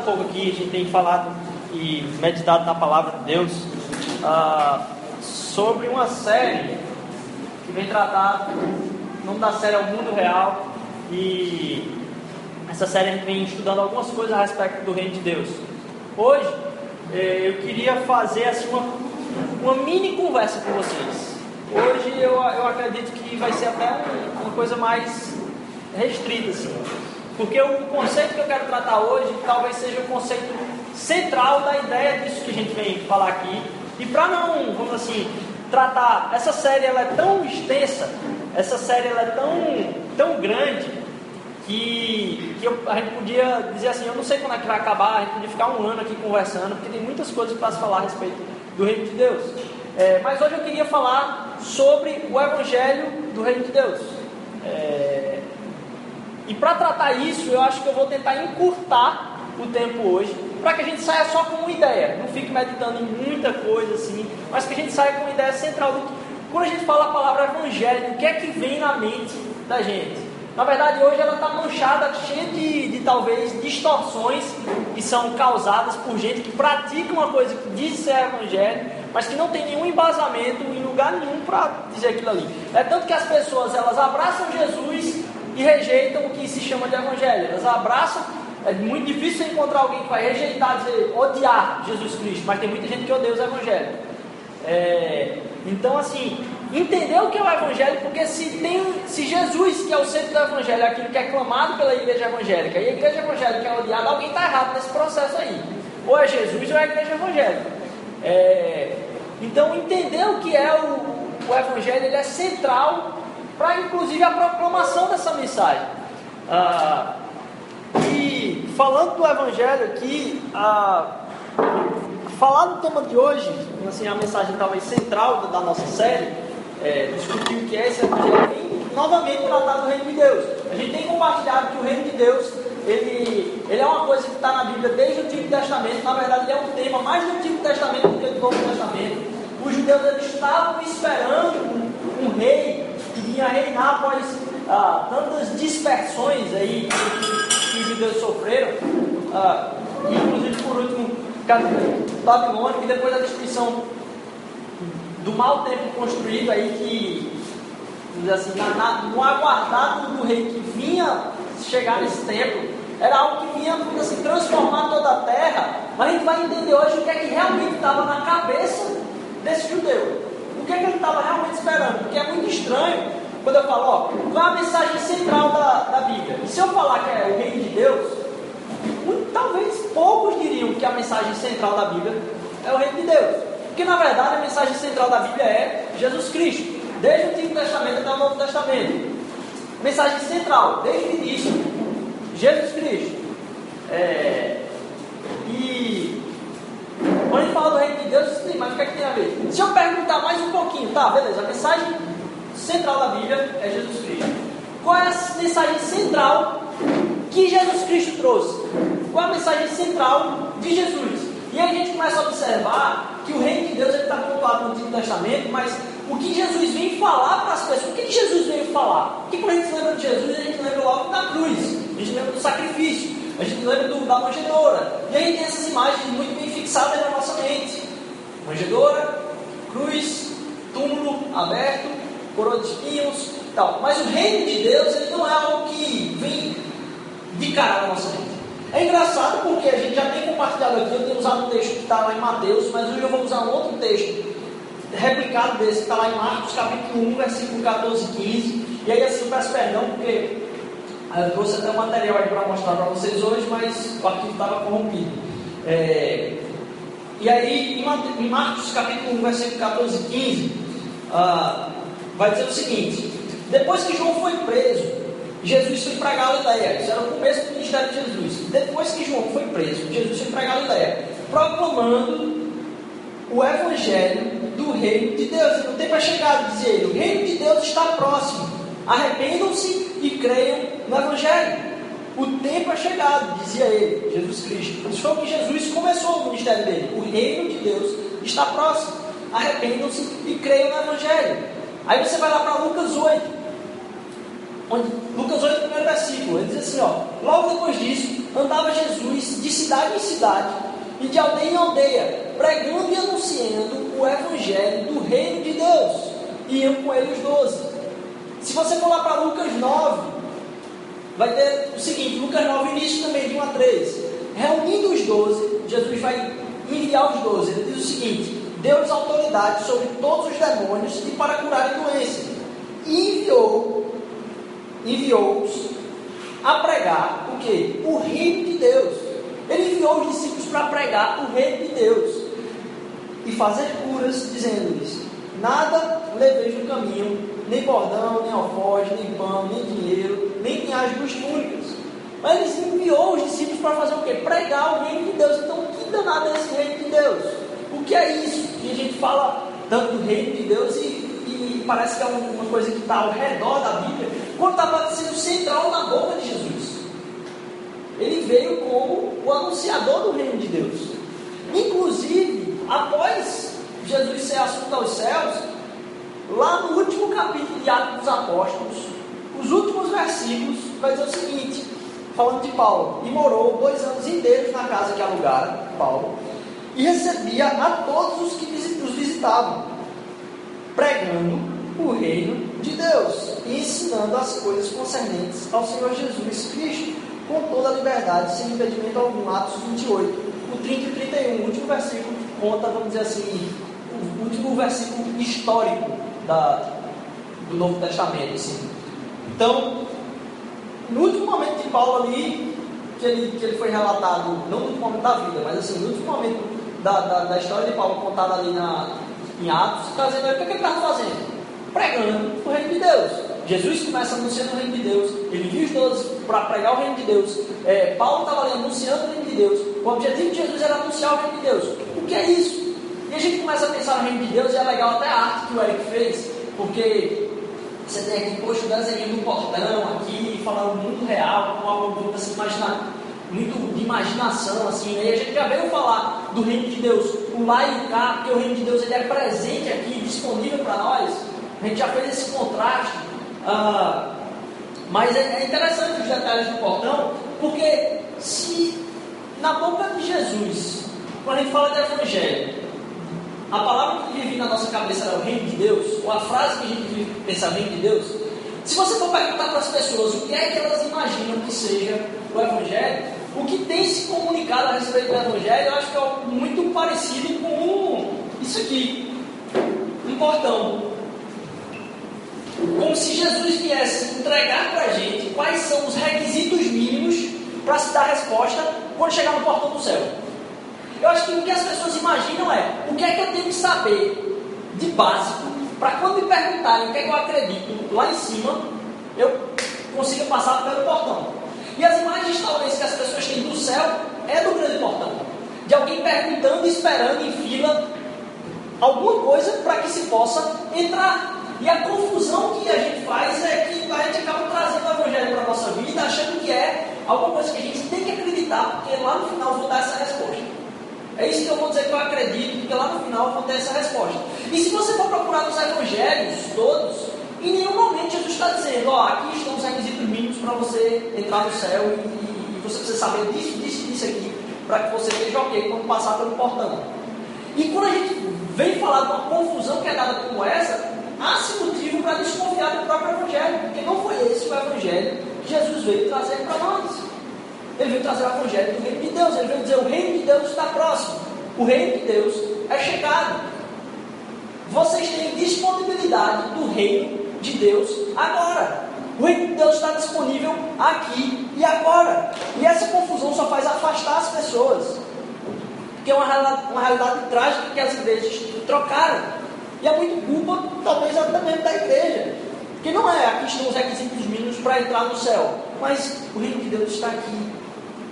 um pouco aqui, a gente tem falado e meditado na palavra de Deus ah, sobre uma série que vem tratar, o nome da série é O Mundo Real. E essa série a gente vem estudando algumas coisas a respeito do reino de Deus. Hoje é, eu queria fazer assim, uma, uma mini conversa com vocês. Hoje eu, eu acredito que vai ser até uma coisa mais restrita, assim. Porque o conceito que eu quero tratar hoje talvez seja o conceito central da ideia disso que a gente vem falar aqui. E para não, vamos assim, tratar. Essa série ela é tão extensa, essa série ela é tão, tão grande, que, que eu, a gente podia dizer assim: eu não sei quando é que vai acabar, a gente podia ficar um ano aqui conversando, porque tem muitas coisas para se falar a respeito do reino de Deus. É, mas hoje eu queria falar sobre o Evangelho do Reino de Deus. É, e para tratar isso, eu acho que eu vou tentar encurtar o tempo hoje, para que a gente saia só com uma ideia, não fique meditando em muita coisa assim, mas que a gente saia com uma ideia central do que, quando a gente fala a palavra evangelho, o que é que vem na mente da gente? Na verdade, hoje ela está manchada, cheia de, de talvez distorções que são causadas por gente que pratica uma coisa que diz ser evangelho, mas que não tem nenhum embasamento em lugar nenhum para dizer aquilo ali. É tanto que as pessoas elas abraçam Jesus e rejeitam o que se chama de evangelho. Elas abraçam, é muito difícil encontrar alguém que vai rejeitar, dizer, odiar Jesus Cristo, mas tem muita gente que odeia os evangelhos. É, então, assim, entender o que é o Evangelho, porque se, tem, se Jesus, que é o centro do Evangelho, é aquilo que é clamado pela igreja evangélica, e a igreja evangélica é odiada, alguém está errado nesse processo aí. Ou é Jesus ou é a igreja evangélica. É, então, entender o que é o, o Evangelho ele é central para, inclusive, a proclamação dessa mensagem. Ah, e falando do Evangelho aqui, ah, falar do tema de hoje, assim, a mensagem talvez central da, nossa série, é, discutir o que é esse Evangelho e novamente tratar do Reino de Deus. A gente tem compartilhado que o Reino de Deus ele, ele é uma coisa que está na Bíblia desde o Antigo Testamento, na verdade ele é um tema mais do Antigo Testamento do que do Novo Testamento. Os judeus eles estavam esperando um, um rei vinha reinar após ah, tantas dispersões aí que, os judeus sofreram, ah, inclusive por último Babilônia, e depois da destruição do mau tempo construído aí que assim, na, na, no aguardado do rei que vinha chegar nesse tempo, era algo que vinha assim, transformar toda a terra, mas a gente vai entender hoje o que é que realmente estava na cabeça desse judeu. O que é que ele estava realmente esperando? Porque é muito estranho quando eu falo, ó, qual é a mensagem central da, da Bíblia? E se eu falar que é o reino de Deus, talvez poucos diriam que a mensagem central da Bíblia é o reino de Deus. Porque na verdade a mensagem central da Bíblia é Jesus Cristo, desde o Antigo Testamento até o Novo Testamento. Mensagem central, desde o início, Jesus Cristo. É, e quando gente fala do reino de Deus, sim, mas o que é que tem a ver? Se eu perguntar mais um pouquinho, tá, beleza, a mensagem central da Bíblia é Jesus Cristo. Qual é a mensagem central que Jesus Cristo trouxe? Qual é a mensagem central de Jesus? E aí a gente começa a observar que o reino de Deus está pontuado no Antigo Testamento, mas o que Jesus vem falar para as pessoas, o que Jesus veio falar? Porque quando a gente lembra de Jesus, a gente lembra logo da cruz, a gente lembra do sacrifício, a gente lembra do, da manjedoura. E aí tem essas imagens muito bem fixadas na nossa mente: manjedoura, cruz, túmulo aberto, coroa de espinhos e tal. Mas o reino de Deus ele não é algo que vem de cara na nossa mente. É engraçado porque a gente já tem compartilhado aqui, eu tenho usado um texto que está lá em Mateus, mas hoje eu vou usar um outro texto replicado desse, que está lá em Marcos capítulo 1, versículo 14 e 15. E aí assim eu peço perdão porque eu trouxe até um material aí para mostrar para vocês hoje, mas o arquivo estava corrompido. É, e aí em Marcos capítulo 1, versículo 14 e 15, ah, vai dizer o seguinte: Depois que João foi preso, Jesus foi para Galileia. Isso era o começo do ministério de Jesus. Depois que João foi preso, Jesus foi para Galileia, proclamando o evangelho do reino de Deus. O tempo é chegado, dizia ele: o reino de Deus está próximo. Arrependam-se e creiam no evangelho. O tempo é chegado, dizia ele, Jesus Cristo. Isso foi o que Jesus começou o ministério dele. O reino de Deus está próximo. Arrependam-se e creiam no evangelho. Aí você vai lá para Lucas 8. Onde, Lucas 8, primeiro versículo, ele diz assim, ó, logo depois disso, andava Jesus de cidade em cidade e de aldeia em aldeia, pregando e anunciando o evangelho do reino de Deus. E iam com ele os doze. Se você for lá para Lucas 9, vai ter o seguinte, Lucas 9, início também de 1 a 3. Reunindo os doze, Jesus vai enviar os doze. Ele diz o seguinte: deu-lhes autoridade sobre todos os demônios e para curarem doenças. E enviou, enviou-os a pregar o que? O reino de Deus. Ele enviou os discípulos para pregar o reino de Deus e fazer curas, dizendo-lhes: Nada leveis no caminho, nem bordão, nem alfoge, nem pão, nem dinheiro, nem tinhas duas túnicas. Mas ele enviou os discípulos para fazer o quê? Pregar o reino de Deus. Então, que danado é esse reino de Deus? O que é isso? Que a gente fala tanto do reino de Deus e, e parece que é uma coisa que está ao redor da Bíblia, quando estava sendo central na boca de Jesus. Ele veio como o anunciador do reino de Deus. Inclusive, após Jesus ser assunto aos céus, lá no último capítulo de Atos dos Apóstolos, os últimos versículos, vai dizer o seguinte: falando de Paulo, e morou dois anos inteiros na casa que alugara, Paulo, e recebia a todos os que os visitavam, pregando o reino de Deus e ensinando as coisas concernentes ao Senhor Jesus Cristo, com toda a liberdade, sem impedimento algum. Atos 28, o 30 e 31, o último versículo, conta, vamos dizer assim, o último versículo histórico da, do Novo Testamento. Assim. Então, no último momento de Paulo ali, que ele, que ele foi relatado, não no último momento da vida, mas assim, no último momento da, da, da história de Paulo contada ali na, em Atos, está dizendo o que, é que ele estava fazendo? Pregando o reino de Deus. Jesus começa anunciando o reino de Deus, ele viu os doze para pregar o reino de Deus. É, Paulo estava ali anunciando o reino de Deus. O objetivo de Jesus era anunciar o reino de Deus. O que é isso? E a gente começa a pensar no reino de Deus, e é legal até a arte que o Eric fez, porque você tem aqui, poxa, o desenho do portão aqui, falando do mundo real, com algo muito assim, imagina, muito de imaginação, assim, né? E a gente já veio falar do reino de Deus, o lá e o cá, porque o reino de Deus ele é presente aqui, disponível para nós. A gente já fez esse contraste. Ah, mas é, é interessante os detalhes do portão, porque se na boca de Jesus, quando a gente fala de evangelho, a palavra que vive na nossa cabeça era o reino de Deus, ou a frase que a gente vive pensar reino de Deus, se você for perguntar para as pessoas o que é que elas imaginam que seja o Evangelho, o que tem se comunicado a respeito do Evangelho, eu acho que é muito parecido com isso aqui, um portão. Como se Jesus viesse entregar para a gente quais são os requisitos mínimos para se dar resposta quando chegar no portão do céu. Eu acho que o que as pessoas imaginam é o que é que eu tenho que saber de básico para quando me perguntarem o que é que eu acredito lá em cima, eu consiga passar pelo portão. E as imagens talvez que as pessoas têm do céu é do grande portão. De alguém perguntando esperando em fila alguma coisa para que se possa entrar. E a confusão que a gente faz é que a gente acaba trazendo o evangelho para a nossa vida, achando que é alguma coisa que a gente tem que acreditar, porque lá no final vou dar essa resposta. É isso que eu vou dizer que eu acredito, porque lá no final eu vou ter essa resposta. E se você for procurar nos evangelhos todos, em nenhum momento Jesus está dizendo, ó, oh, aqui estão os requisitos mínimos para você entrar no céu e, e, e, você precisa saber disso, disso disso aqui, para que você veja ok quando passar pelo portão. E quando a gente vem falar de uma confusão que é dada como essa, há-se motivo para desconfiar do próprio Evangelho, porque não foi esse o Evangelho que Jesus veio trazer para nós. Ele veio trazer o evangelho do reino de Deus. Ele veio dizer: o reino de Deus está próximo. O reino de Deus é chegado. Vocês têm disponibilidade do reino de Deus agora. O reino de Deus está disponível aqui e agora. E essa confusão só faz afastar as pessoas. Porque é uma realidade, uma realidade trágica que as igrejas trocaram. E é muito culpa, talvez, até mesmo da igreja. Que não é aqui estão os requisitos mínimos para entrar no céu. Mas o reino de Deus está aqui.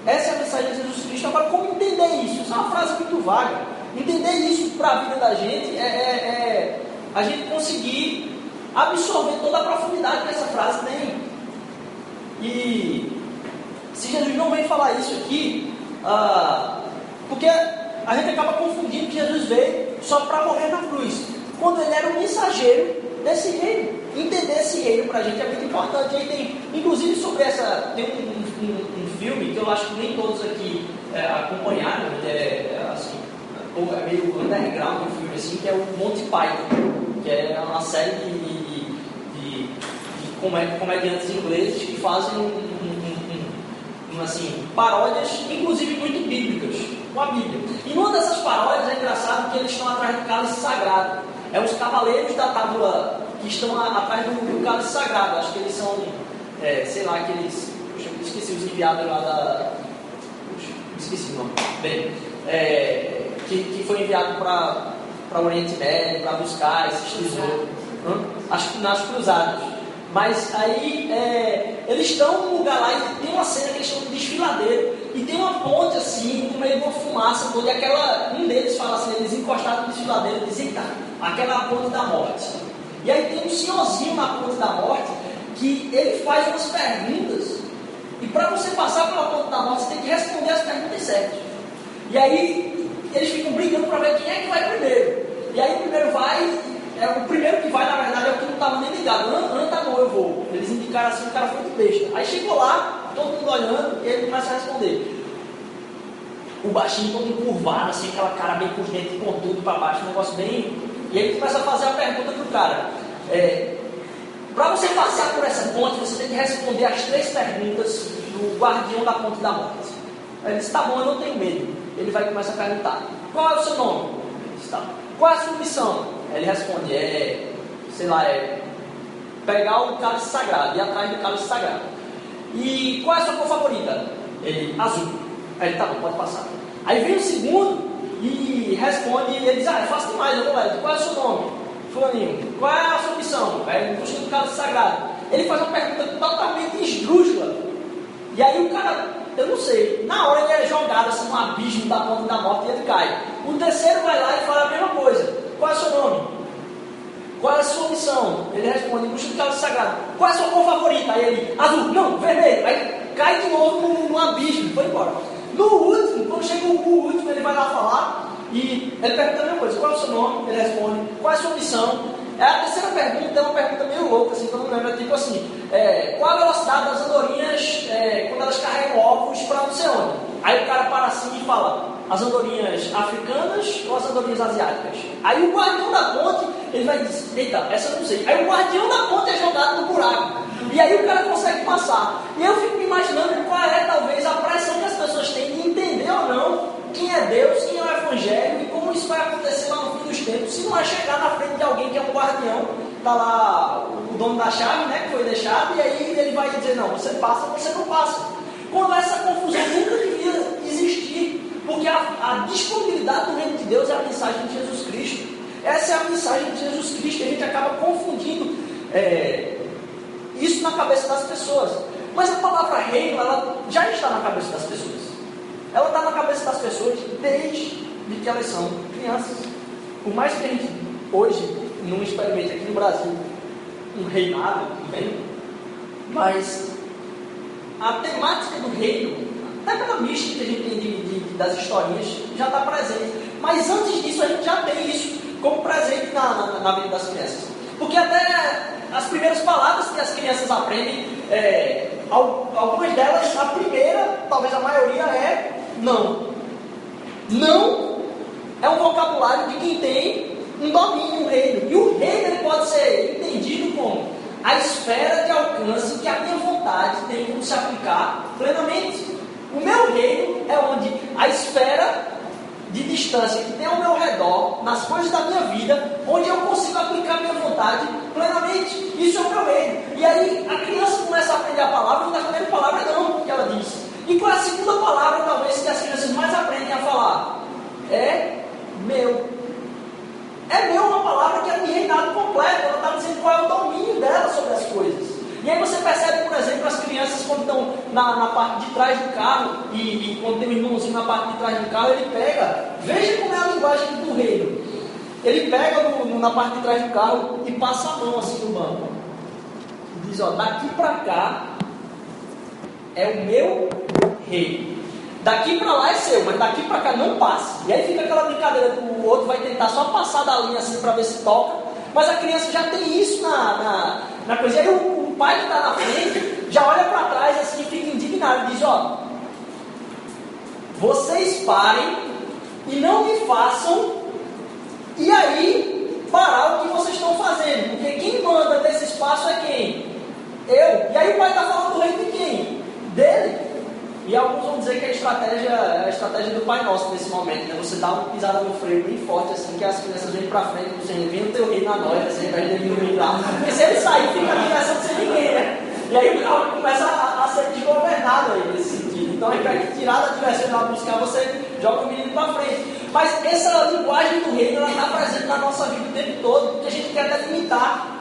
Essa é a mensagem de Jesus Cristo. Agora, como entender isso? Isso é uma frase muito vaga. Entender isso para a vida da gente é, é, é, a gente conseguir absorver toda a profundidade que essa frase tem. E se Jesus não vem falar isso aqui, ah, porque a gente acaba confundindo que Jesus veio só para morrer na cruz. quando ele era o mensageiro desse reino. Entender esse reino para a gente é muito importante. Aí tem, inclusive sobre essa, tem um, um, um filme que eu acho que nem todos aqui é, acompanharam, é, é assim, é meio underground um filme assim, que é o Monty Python, que é uma série de, de, de, de comediantes ingleses que fazem um, um, um, assim, paródias, inclusive muito bíblicas, com a Bíblia. E numa dessas paródias é engraçado que eles estão atrás do cálice sagrado. É os cavaleiros da tábua que estão a, atrás do, do cálice sagrado. Acho que eles são, é, sei lá, aqueles. Puxa, esqueci os enviados lá da. Puxa, esqueci o nome. Bem, é, que, que foi enviado para o Oriente Médio para buscar esses tesouros. Acho que nas cruzadas. Mas aí é, eles estão num lugar lá e tem uma cena que eles chamam de desfiladeiro. E tem uma ponte assim, no meio de uma fumaça toda. E aquela, um deles fala assim, eles encostaram no desfiladeiro e dizem, tá, aquela ponte da morte. E aí tem um senhorzinho na ponte da morte que ele faz umas perguntas. E para você passar pela ponte da morte, você tem que responder as perguntas certas. E aí eles ficam brigando para ver quem é que vai primeiro. E aí o primeiro vai, é o primeiro que vai, na verdade, é o que não estava nem ligado. Ana, tá bom, eu vou. Eles indicaram assim, o cara foi de besta. Aí chegou lá, todo mundo olhando, e ele começa a responder. O baixinho todo encurvado, assim, aquela cara bem com os dentes para baixo, um negócio bem. E ele começa a fazer a pergunta pro cara. É, para você passar por essa ponte, você tem que responder as três perguntas do guardião da ponte da morte. Aí ele disse, tá bom, eu não tenho medo. Ele vai começar a perguntar, qual é o seu nome? Ele disse, tá. Qual é a sua missão? Ele responde, é, sei lá, é pegar o cálice sagrado, ir atrás do cálice sagrado. E qual é a sua cor favorita? Ele, azul. Aí ele, tá bom, pode passar. Aí vem o segundo e responde, ele diz, ah, é fácil demais, eu vou lá. Qual é o seu nome? Fulaninho. Qual é a sua missão? Aí busca do cálice sagrado. Ele faz uma pergunta totalmente esdrúxula. E aí o cara eu não sei. Na hora ele é jogado assim no abismo da ponta da morte e ele cai. O terceiro vai lá e fala a mesma coisa. Qual é o seu nome? Qual é a sua missão? Ele responde, busca do cálice sagrado. Qual é a sua cor favorita? Aí ele, azul, não, vermelho. Aí cai de novo no, no abismo, foi embora. No último, quando chega o, o, último, ele vai lá falar e ele pergunta a mesma coisa, qual é o seu nome? Ele responde, qual é a sua missão? É a terceira pergunta é uma pergunta meio louca, assim, que eu não lembro, é tipo assim, é, qual a velocidade das andorinhas é, quando elas carregam ovos para não sei onde? Aí o cara para assim e fala, as andorinhas africanas ou as andorinhas asiáticas? Aí o guardião da ponte, ele vai dizer, eita, essa eu não sei. Aí o guardião da ponte é jogado no buraco. E aí o cara consegue passar. E eu fico me imaginando qual é talvez a pressão que as pessoas têm de entender ou não quem é Deus, quem é o Evangelho e como isso vai acontecer lá no Se não é chegar na frente de alguém que é um guardião, está lá o dono da chave, né, que foi deixado, e aí ele vai dizer, não, você passa, você não passa. Quando essa confusão nunca devia existir, porque a, a disponibilidade do reino de Deus é a mensagem de Jesus Cristo. Essa é a mensagem de Jesus Cristo, a gente acaba confundindo é, isso na cabeça das pessoas. Mas a palavra reino, ela já está na cabeça das pessoas. Ela está na cabeça das pessoas desde que elas são crianças. Por mais que a gente hoje não experimente aqui no Brasil um reinado, bem, mas a temática do reino, até pela mística que a gente tem de, de, das historinhas, já está presente. Mas antes disso, a gente já tem isso como presente na, na, na vida das crianças. Porque até as primeiras palavras que as crianças aprendem, é, algumas delas, a primeira, talvez a maioria, é não. Não é um vocabulário de quem tem um domínio, um reino. E o reino ele pode ser entendido como a esfera de alcance que a minha vontade tem como se aplicar plenamente. O meu reino é onde a esfera de distância que tem ao meu redor, nas coisas da minha vida, onde eu consigo aplicar a minha vontade plenamente. Isso é o meu reino. E aí a criança começa a aprender a palavra, e a primeira palavra é não, que ela diz. E qual é a segunda palavra, talvez, que as crianças mais aprendem a falar? É meu. É meu uma palavra que é de reinado completo. Ela está dizendo qual é o domínio dela sobre as coisas. E aí você percebe, por exemplo, as crianças quando estão na, na parte de trás do carro e, e, quando tem um irmãozinho na parte de trás do carro, ele pega, veja como é a linguagem do reino. Ele pega no, no, na parte de trás do carro e passa a mão assim no banco. Diz, ó, daqui para cá é o meu reino. Daqui para lá é seu, mas daqui para cá não passa. E aí fica aquela brincadeira que o outro vai tentar só passar da linha assim para ver se toca. Mas a criança já tem isso na, na, na coisa. E aí o, o pai que está na frente já olha para trás assim e fica indignado. Diz: Ó, vocês parem e não me façam. E aí parar o que vocês estão fazendo. Porque quem manda nesse espaço é quem? Eu. E aí o pai está falando do rei de quem? Dele. E alguns vão dizer que a estratégia é a estratégia do Pai Nosso nesse momento, né? Você dá uma pisada no freio bem forte, assim, que as crianças vêm pra frente, você vem o teu rei na noite, assim, de vir lá. Porque se ele sair, fica na direção sem ninguém, né? E aí o carro começa a, a ser desgovernado aí nesse sentido. Então, invés de tirar da direção lá buscar, você joga o menino pra frente. Mas essa linguagem do reino, ela está presente na nossa vida o tempo todo, porque a gente quer delimitar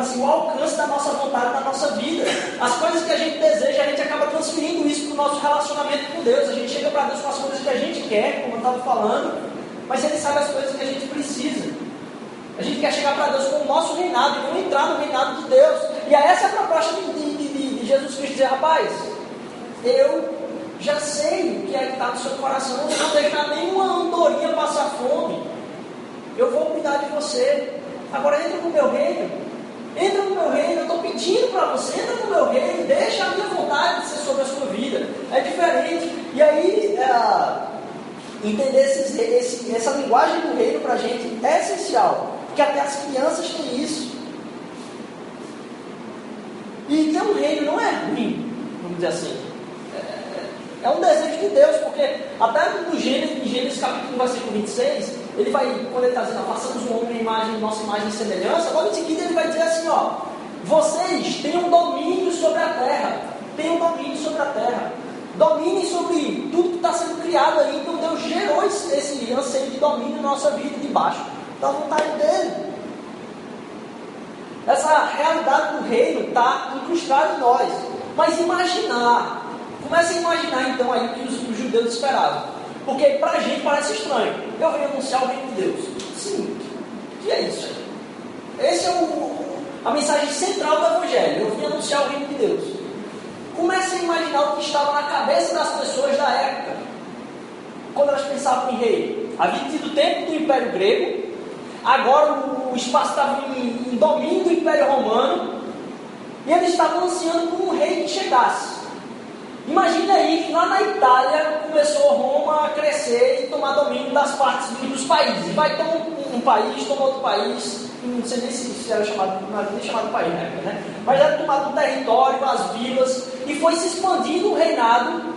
assim, o alcance da nossa vontade, da nossa vida. As coisas que a gente deseja, a gente acaba transferindo isso para o nosso relacionamento com Deus. A gente chega para Deus com as coisas que a gente quer, como eu estava falando, mas Ele sabe as coisas que a gente precisa. A gente quer chegar para Deus com o nosso reinado e não entrar no reinado de Deus. E essa é a proposta de, de, de, de Jesus Cristo dizer, rapaz, eu já sei o que é que está no seu coração, eu não vou deixar nenhuma andorinha passar fome. Eu vou cuidar de você. Agora entra no meu reino Entra no meu reino, eu estou pedindo para você, entra no meu reino, deixa a minha vontade de ser sobre a sua vida. É diferente. E aí, é, entender esse, esse, essa linguagem do reino para a gente é essencial. Porque até as crianças têm isso. E ter um reino não é ruim, vamos dizer assim. É, é um desejo de Deus, porque até no Gênesis, em Gênesis capítulo versículo 26, ele vai, quando ele está dizendo, façamos o homem a imagem, nossa imagem e semelhança, logo em seguida ele vai dizer assim, ó, vocês têm um domínio sobre a terra, têm um domínio sobre a terra, dominem sobre tudo que está sendo criado aí, então Deus gerou esse, esse anseio de domínio na nossa vida debaixo da vontade dele. Essa realidade do reino está incrustada em nós. Mas imaginar, comece a imaginar então aí o que os, os judeus esperavam. Porque para a gente parece estranho. Eu venho anunciar o reino de Deus. Sim, o que é isso? Essa é o, a mensagem central do Evangelho. Eu vim anunciar o reino de Deus. Comece a imaginar o que estava na cabeça das pessoas da época. Quando elas pensavam em rei. Havia tido o tempo do Império Grego. Agora o espaço estava em, em domínio do Império Romano. E eles estavam ansiando por um rei que chegasse. Imagina aí que lá na Itália começou Roma a crescer e tomar domínio das partes dos países. Vai ter um, um país, toma outro país, não sei nem se era chamado, nem chamado país na época, né? Mas era tomado um território, as vilas, e foi se expandindo o reinado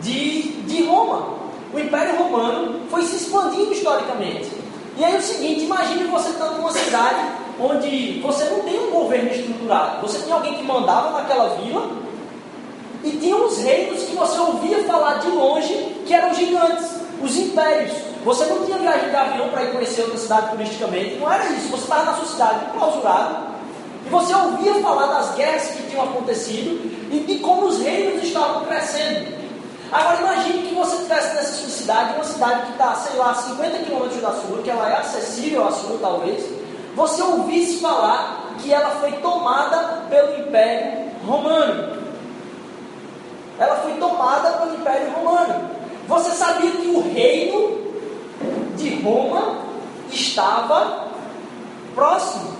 de, de Roma. O Império Romano foi se expandindo historicamente. E aí é o seguinte, imagine você estando numa cidade onde você não tem um governo estruturado, você tem alguém que mandava naquela vila e tinha uns reinos que você ouvia falar de longe que eram gigantes, os impérios. Você não tinha viagem de avião para ir conhecer outra cidade turisticamente, não era isso. Você estava na sua cidade clausurado e você ouvia falar das guerras que tinham acontecido e de como os reinos estavam crescendo. Agora imagine que você estivesse nessa sua cidade, uma cidade que está, sei lá, 50 quilômetros da sua, que ela é acessível à sua talvez, você ouvisse falar que ela foi tomada pelo Império Romano ela foi tomada pelo Império Romano. Você sabia que o reino de Roma estava próximo?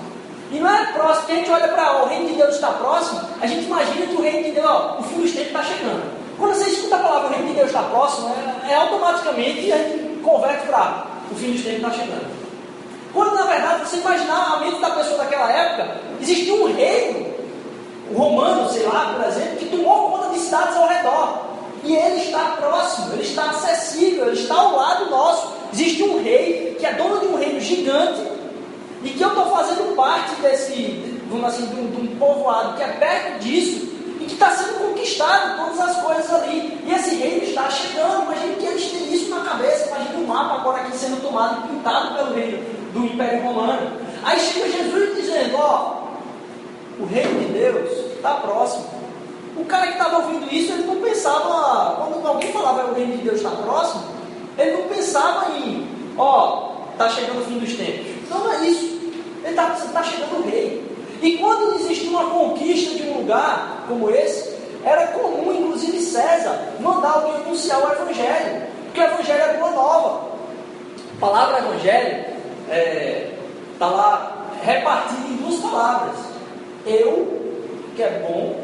E não é próximo, a gente olha para o reino de Deus está próximo, a gente imagina que o reino de Deus, ó, o fim dos tempos está chegando. Quando você escuta a palavra o reino de Deus está próximo, é, é automaticamente a gente converte para o fim dos tempos está chegando. Quando na verdade você imaginar a mente da pessoa daquela época, existia um reino romano, sei lá, por exemplo, que tomou conta de cidades ao redor. E ele está próximo, ele está acessível, ele está ao lado nosso. Existe um rei que é dono de um reino gigante e que eu estou fazendo parte desse, vamos assim, de um, de um povoado que é perto disso e que está sendo conquistado todas as coisas ali. E esse reino está chegando. Imagine que eles têm isso na cabeça. Imagine o mapa agora aqui sendo tomado e pintado pelo reino do Império Romano. Aí chega Jesus dizendo: Ó, o reino de Deus está próximo. O cara que estava ouvindo isso, ele não pensava, quando alguém falava o reino de Deus está próximo, ele não pensava em, ó, está chegando o fim dos tempos. Não, não é isso. Ele está tá chegando o rei. E quando existe uma conquista de um lugar como esse, era comum, inclusive César, mandar alguém anunciar o Evangelho, porque o Evangelho é boa nova. A palavra Evangelho está é, tá lá repartida em duas palavras: eu, que é bom,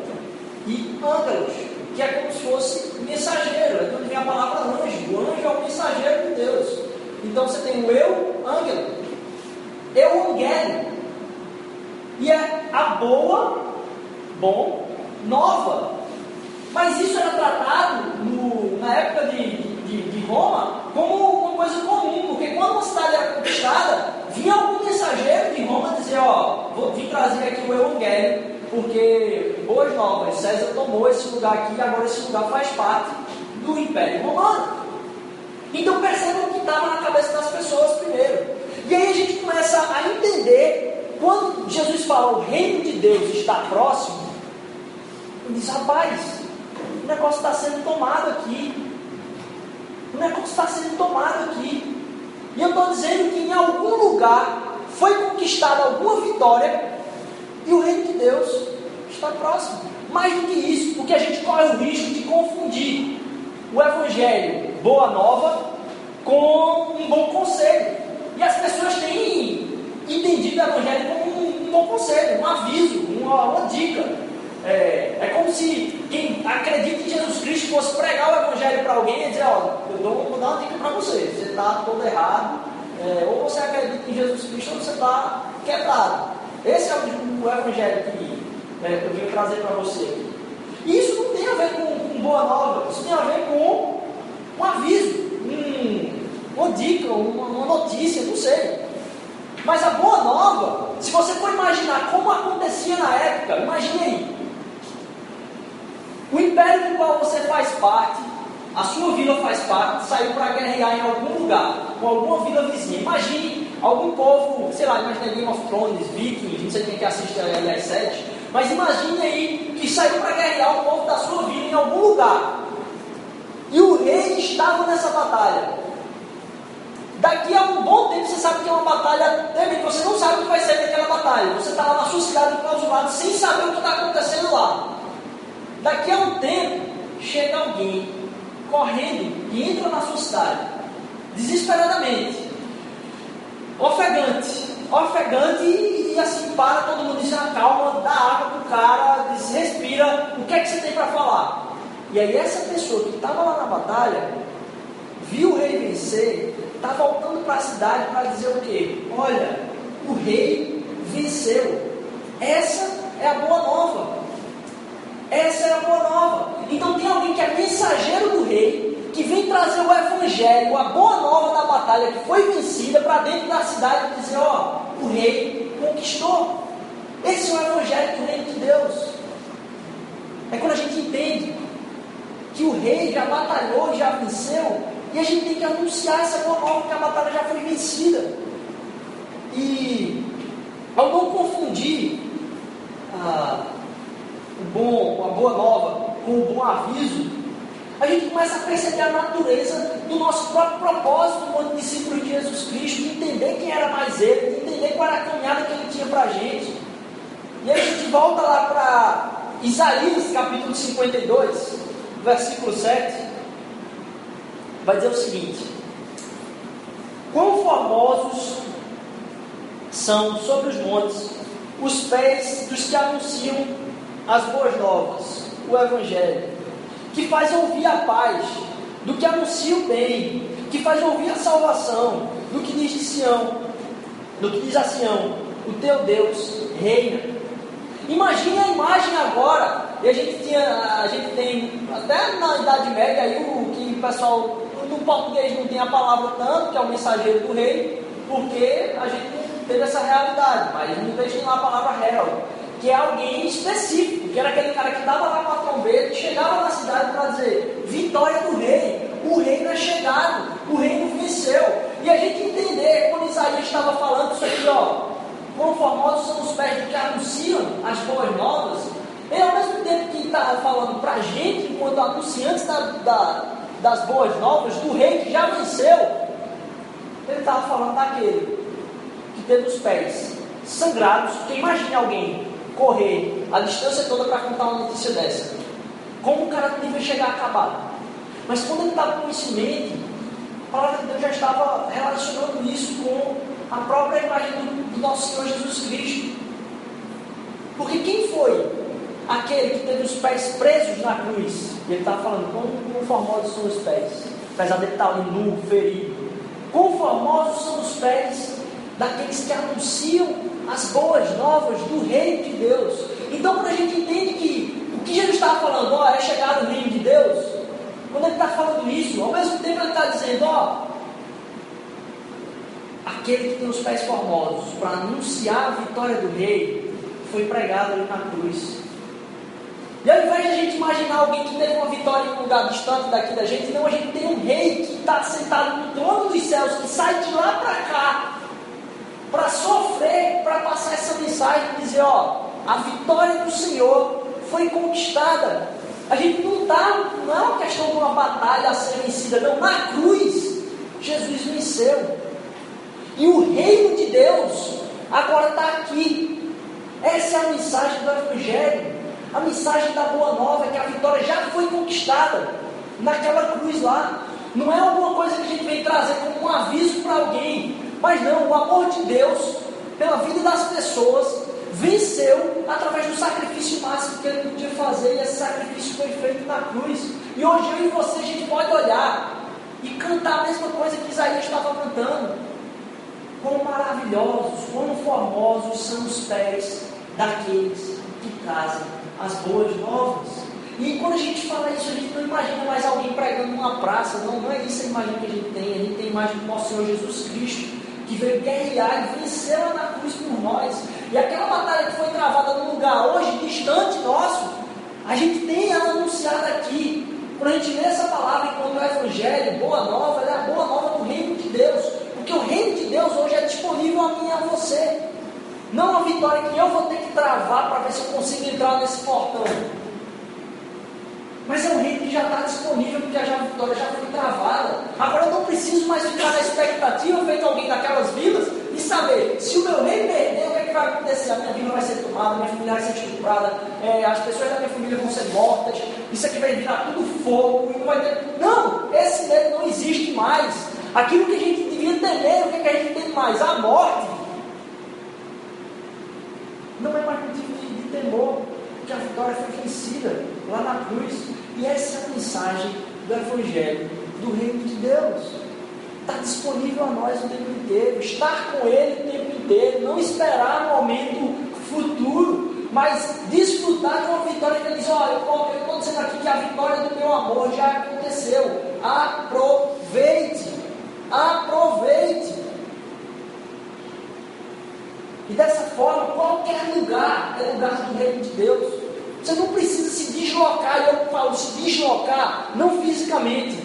e ângelos, que é como se fosse mensageiro. Onde vem a palavra anjo. O anjo é o mensageiro de Deus. Então você tem o eu, ângelo, eu, angélico. E é a boa, bom, nova. Mas isso era tratado no, na época de, de, de, Roma como uma coisa comum, porque quando uma cidade era conquistada, mensageiro de Roma dizer, ó, vou vir trazer aqui o Evangelho, porque boas novas, César tomou esse lugar aqui e agora esse lugar faz parte do Império Romano. Então percebam o que estava na cabeça das pessoas primeiro. E aí a gente começa a entender, quando Jesus fala o reino de Deus está próximo, ele diz, rapaz, o negócio está sendo tomado aqui. O negócio está sendo tomado aqui. E eu estou dizendo que em algum lugar foi conquistada alguma vitória e o reino de Deus está próximo. Mais do que isso, porque a gente corre o risco de confundir o Evangelho Boa Nova com um bom conselho. E as pessoas têm entendido o Evangelho como um, bom conselho, um aviso, uma, uma dica. É, é, como se quem acredita em Jesus Cristo fosse pregar o Evangelho para alguém e dizer: Ó, eu vou dar uma dica para você, você está todo errado, é, ou você acredita em Jesus Cristo ou você está quebrado. Esse é o, o Evangelho que, né, eu vim trazer para você. E isso não tem a ver com, com, boa nova, isso tem a ver com um aviso, um, uma dica, uma, uma notícia, não sei. Mas a boa nova, se você for imaginar como acontecia na época, imagine aí. O império do qual você faz parte, a sua vila faz parte, saiu para guerrear em algum lugar, com alguma vila vizinha. Imagine algum povo, sei lá, imagine Game of Thrones, Vikings, não sei quem que assiste aí às sete, mas imagine aí que saiu para guerrear o povo da sua vila em algum lugar. E o rei estava nessa batalha. Daqui a um bom tempo você sabe que é uma batalha tremenda, você não sabe o que vai ser daquela batalha. Você está lá na sua cidade enclausurado sem saber o que está acontecendo lá. Daqui a um tempo, chega alguém correndo e entra na sua cidade, desesperadamente, ofegante, ofegante e, e assim para todo mundo diz a calma, dá água pro cara, diz, respira, o que é que você tem para falar? E aí essa pessoa que estava lá na batalha, viu o rei vencer, está voltando para a cidade para dizer o quê? Olha, o rei venceu. Essa é a boa nova. Essa é a boa nova. Então tem alguém que é mensageiro do rei, que vem trazer o evangelho, a boa nova da batalha que foi vencida para dentro da cidade e dizer, ó, o rei conquistou. Esse é o evangelho do reino de Deus. É quando a gente entende que o rei já batalhou, já venceu, e a gente tem que anunciar essa boa nova que a batalha já foi vencida. E ao não confundir ah, o bom, a boa nova com o bom aviso, a gente começa a perceber a natureza do nosso próprio propósito como discípulo de Jesus Cristo, de entender quem era mais ele, de entender qual era a caminhada que ele tinha para a gente. E aí a gente volta lá para Isaías capítulo 52, versículo 7, vai dizer o seguinte: Quão formosos são sobre os montes os pés dos que anunciam as boas novas, o Evangelho, que faz ouvir a paz, do que anuncia o bem, que faz ouvir a salvação, do que diz de Sião, do que diz a Sião, o teu Deus reina. Imagine a imagem agora, e a gente tinha, a gente tem, até na Idade Média, aí o que o pessoal, no português não tem a palavra tanto, que é o mensageiro do rei, porque a gente não teve essa realidade, mas inglês tem lá a palavra herald que é alguém específico, que era aquele cara que dava lá com a trombeta, chegava na cidade para dizer: vitória do rei, o reino é chegado, o reino venceu. E a gente entender, quando Isaías estava falando isso aqui, ó, quão formosos são os pés que anunciam as boas novas, ele ao mesmo tempo que estava falando para a gente, enquanto anunciantes da, da, das boas novas, do rei que já venceu, ele estava falando daquele que teve os pés sangrados, porque imagine alguém correr a distância toda para contar uma notícia dessa. como o cara devia chegar acabado. Mas quando ele estava com isso em mente, a palavra de Deus já estava relacionando isso com a própria imagem do, do nosso Senhor Jesus Cristo. Porque quem foi aquele que teve os pés presos na cruz? E ele estava falando, quão, quão formosos são os pés, apesar de estar ali nu, ferido. Quão formosos são os pés daqueles que anunciam as boas novas do Reino de Deus. Então, quando a gente entende que o que Jesus estava falando, ó, é chegado o Reino de Deus, quando ele está falando isso, ao mesmo tempo ele está dizendo, ó, aquele que tem os pés formosos para anunciar a vitória do rei, foi pregado ali na cruz. E ao invés de a gente imaginar alguém que teve uma vitória em um lugar distante daqui da gente, não, a gente tem um rei que está sentado no trono dos céus, que sai de lá para cá, para sofrer, para passar essa mensagem e dizer, ó, a vitória do Senhor foi conquistada. A gente não está, não é uma questão de uma batalha a ser vencida, não. Na cruz, Jesus venceu. E o reino de Deus agora está aqui. Essa é a mensagem do Evangelho. A mensagem da Boa Nova que a vitória já foi conquistada naquela cruz lá. Não é alguma coisa que a gente vem trazer como um aviso para alguém. Mas não, o amor de Deus pela vida das pessoas venceu através do sacrifício máximo que ele podia fazer. E esse sacrifício foi feito na cruz. E hoje eu e você a gente pode olhar e cantar a mesma coisa que Isaías estava cantando. Quão maravilhosos, quão formosos são os pés daqueles que trazem as boas novas. E quando a gente fala isso, a gente não imagina mais alguém pregando numa praça, não, não é isso a imagem que a gente tem, a gente tem a imagem do nosso Senhor Jesus Cristo, que veio guerrear e venceu na cruz por nós. E aquela batalha que foi travada num lugar hoje, distante nosso, a gente tem ela anunciada aqui. Quando a gente lê essa palavra enquanto o Evangelho, boa nova, ela é a boa nova do reino de Deus. Porque o reino de Deus hoje é disponível a mim e a você. Não a vitória que eu vou ter que travar para ver se eu consigo entrar nesse portão. Mas é um reino que já está disponível, porque a vitória já foi travada. Agora eu não preciso mais ficar na expectativa, feito alguém daquelas vilas, e saber se o meu rei perder, o que, é que vai acontecer? A minha vida vai ser tomada, minha família vai ser estuprada, é, as pessoas da minha família vão ser mortas, isso aqui vai virar tudo fogo. Não, vai ter... não, esse medo não existe mais. Aquilo que a gente devia temer, o que, é que a gente tem mais? A morte. Não é mais motivo de, de temor, porque a vitória foi vencida lá na cruz. E essa é a mensagem do Evangelho do Reino de Deus. Está disponível a nós o tempo inteiro, estar com Ele o tempo inteiro, não esperar o momento futuro, mas desfrutar de uma vitória que Ele diz: Olha, eu estou dizendo aqui que a vitória do meu amor já aconteceu. Aproveite. Aproveite. E dessa forma, qualquer lugar é lugar do reino de Deus. Você não precisa se deslocar, e eu falo se deslocar, não fisicamente,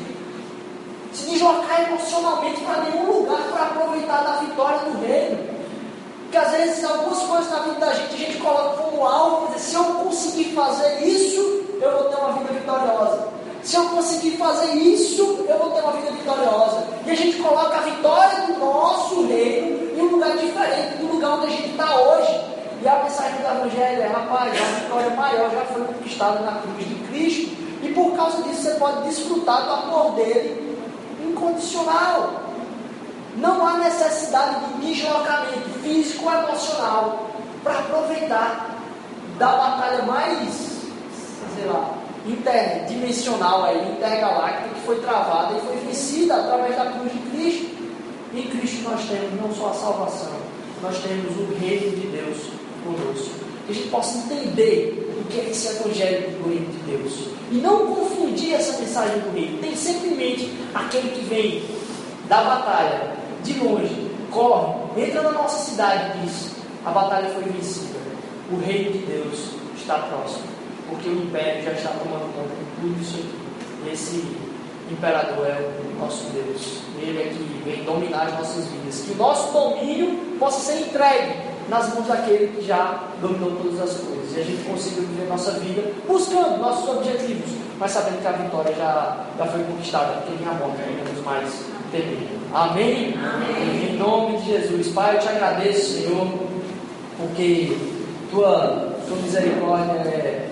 se deslocar emocionalmente para nenhum lugar para aproveitar da vitória do reino. Porque às vezes algumas coisas na vida da gente a gente coloca como alvo, se eu conseguir fazer isso, eu vou ter uma vida vitoriosa. Se eu conseguir fazer isso, eu vou ter uma vida vitoriosa. E a gente coloca a vitória do nosso reino em um lugar diferente do lugar onde a gente está hoje. E a mensagem do Evangelho é: rapaz, a vitória maior já foi conquistada na cruz de Cristo. E por causa disso você pode desfrutar do amor dele incondicional. Não há necessidade de deslocamento físico ou emocional para aproveitar da batalha mais, sei lá, interdimensional, aí, intergaláctica, que foi travada e foi vencida através da cruz de Cristo. Em Cristo nós temos não só a salvação, nós temos o reino de Deus conosco. Que a gente possa entender o que é esse evangelho do reino de Deus. E não confundir essa mensagem do reino. Tem sempre em mente aquele que vem da batalha, de longe, corre, entra na nossa cidade e diz: a batalha foi vencida. O reino de Deus está próximo porque o império já está tomando conta de tudo isso aqui. Esse imperador é o nosso Deus. Ele é que vem dominar as nossas vidas. Que o nosso domínio possa ser entregue nas mãos daquele que já dominou todas as coisas. E a gente consiga viver nossa vida buscando nossos objetivos, mas sabendo que a vitória já, já foi conquistada, porque nem a morte ainda nos mais temer. Amém? Amém? Em nome de Jesus. Pai, eu te agradeço, Senhor, porque tua, tua misericórdia é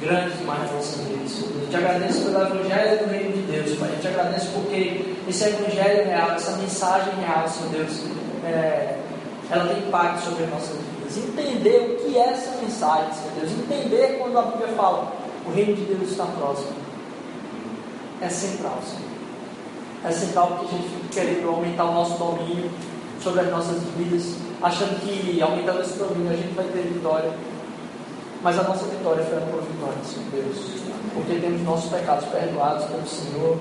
demais nas nossas vidas. Eu te agradeço pelo Evangelho do Reino de Deus, Pai. Eu te agradeço porque esse Evangelho real, essa mensagem real, Senhor Deus, é, ela tem impacto sobre as nossas vidas. Entender o que é essa mensagem, Senhor Deus. Entender quando a Bíblia fala o Reino de Deus está próximo. É central, Senhor. É central porque a gente fica querendo aumentar o nosso domínio sobre as nossas vidas, achando que aumentando esse domínio a gente vai ter vitória. Mas a nossa vitória foi tua vitória, Senhor Deus. Porque temos nossos pecados perdoados pelo Senhor.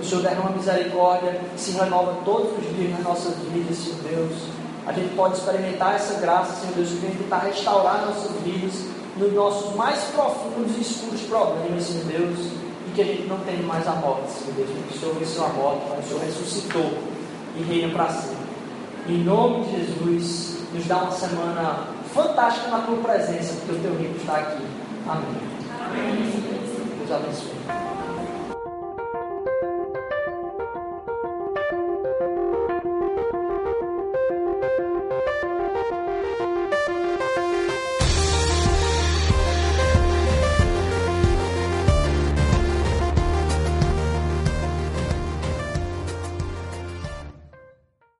O Senhor derrama misericórdia, se renova todos os dias nas nossas vidas, Senhor Deus. A gente pode experimentar essa graça, Senhor Deus, que vem tentar restaurar nossas vidas nos nossos mais profundos e escuros problemas, Senhor Deus. E que a gente não tenha mais a morte, Senhor Deus. Porque o Senhor venceu a morte, o Senhor ressuscitou e reina para sempre. Em nome de Jesus, nos dá uma semana fantástica na tua presença, porque o teu reino está aqui. Amém. Amém. Deus abençoe.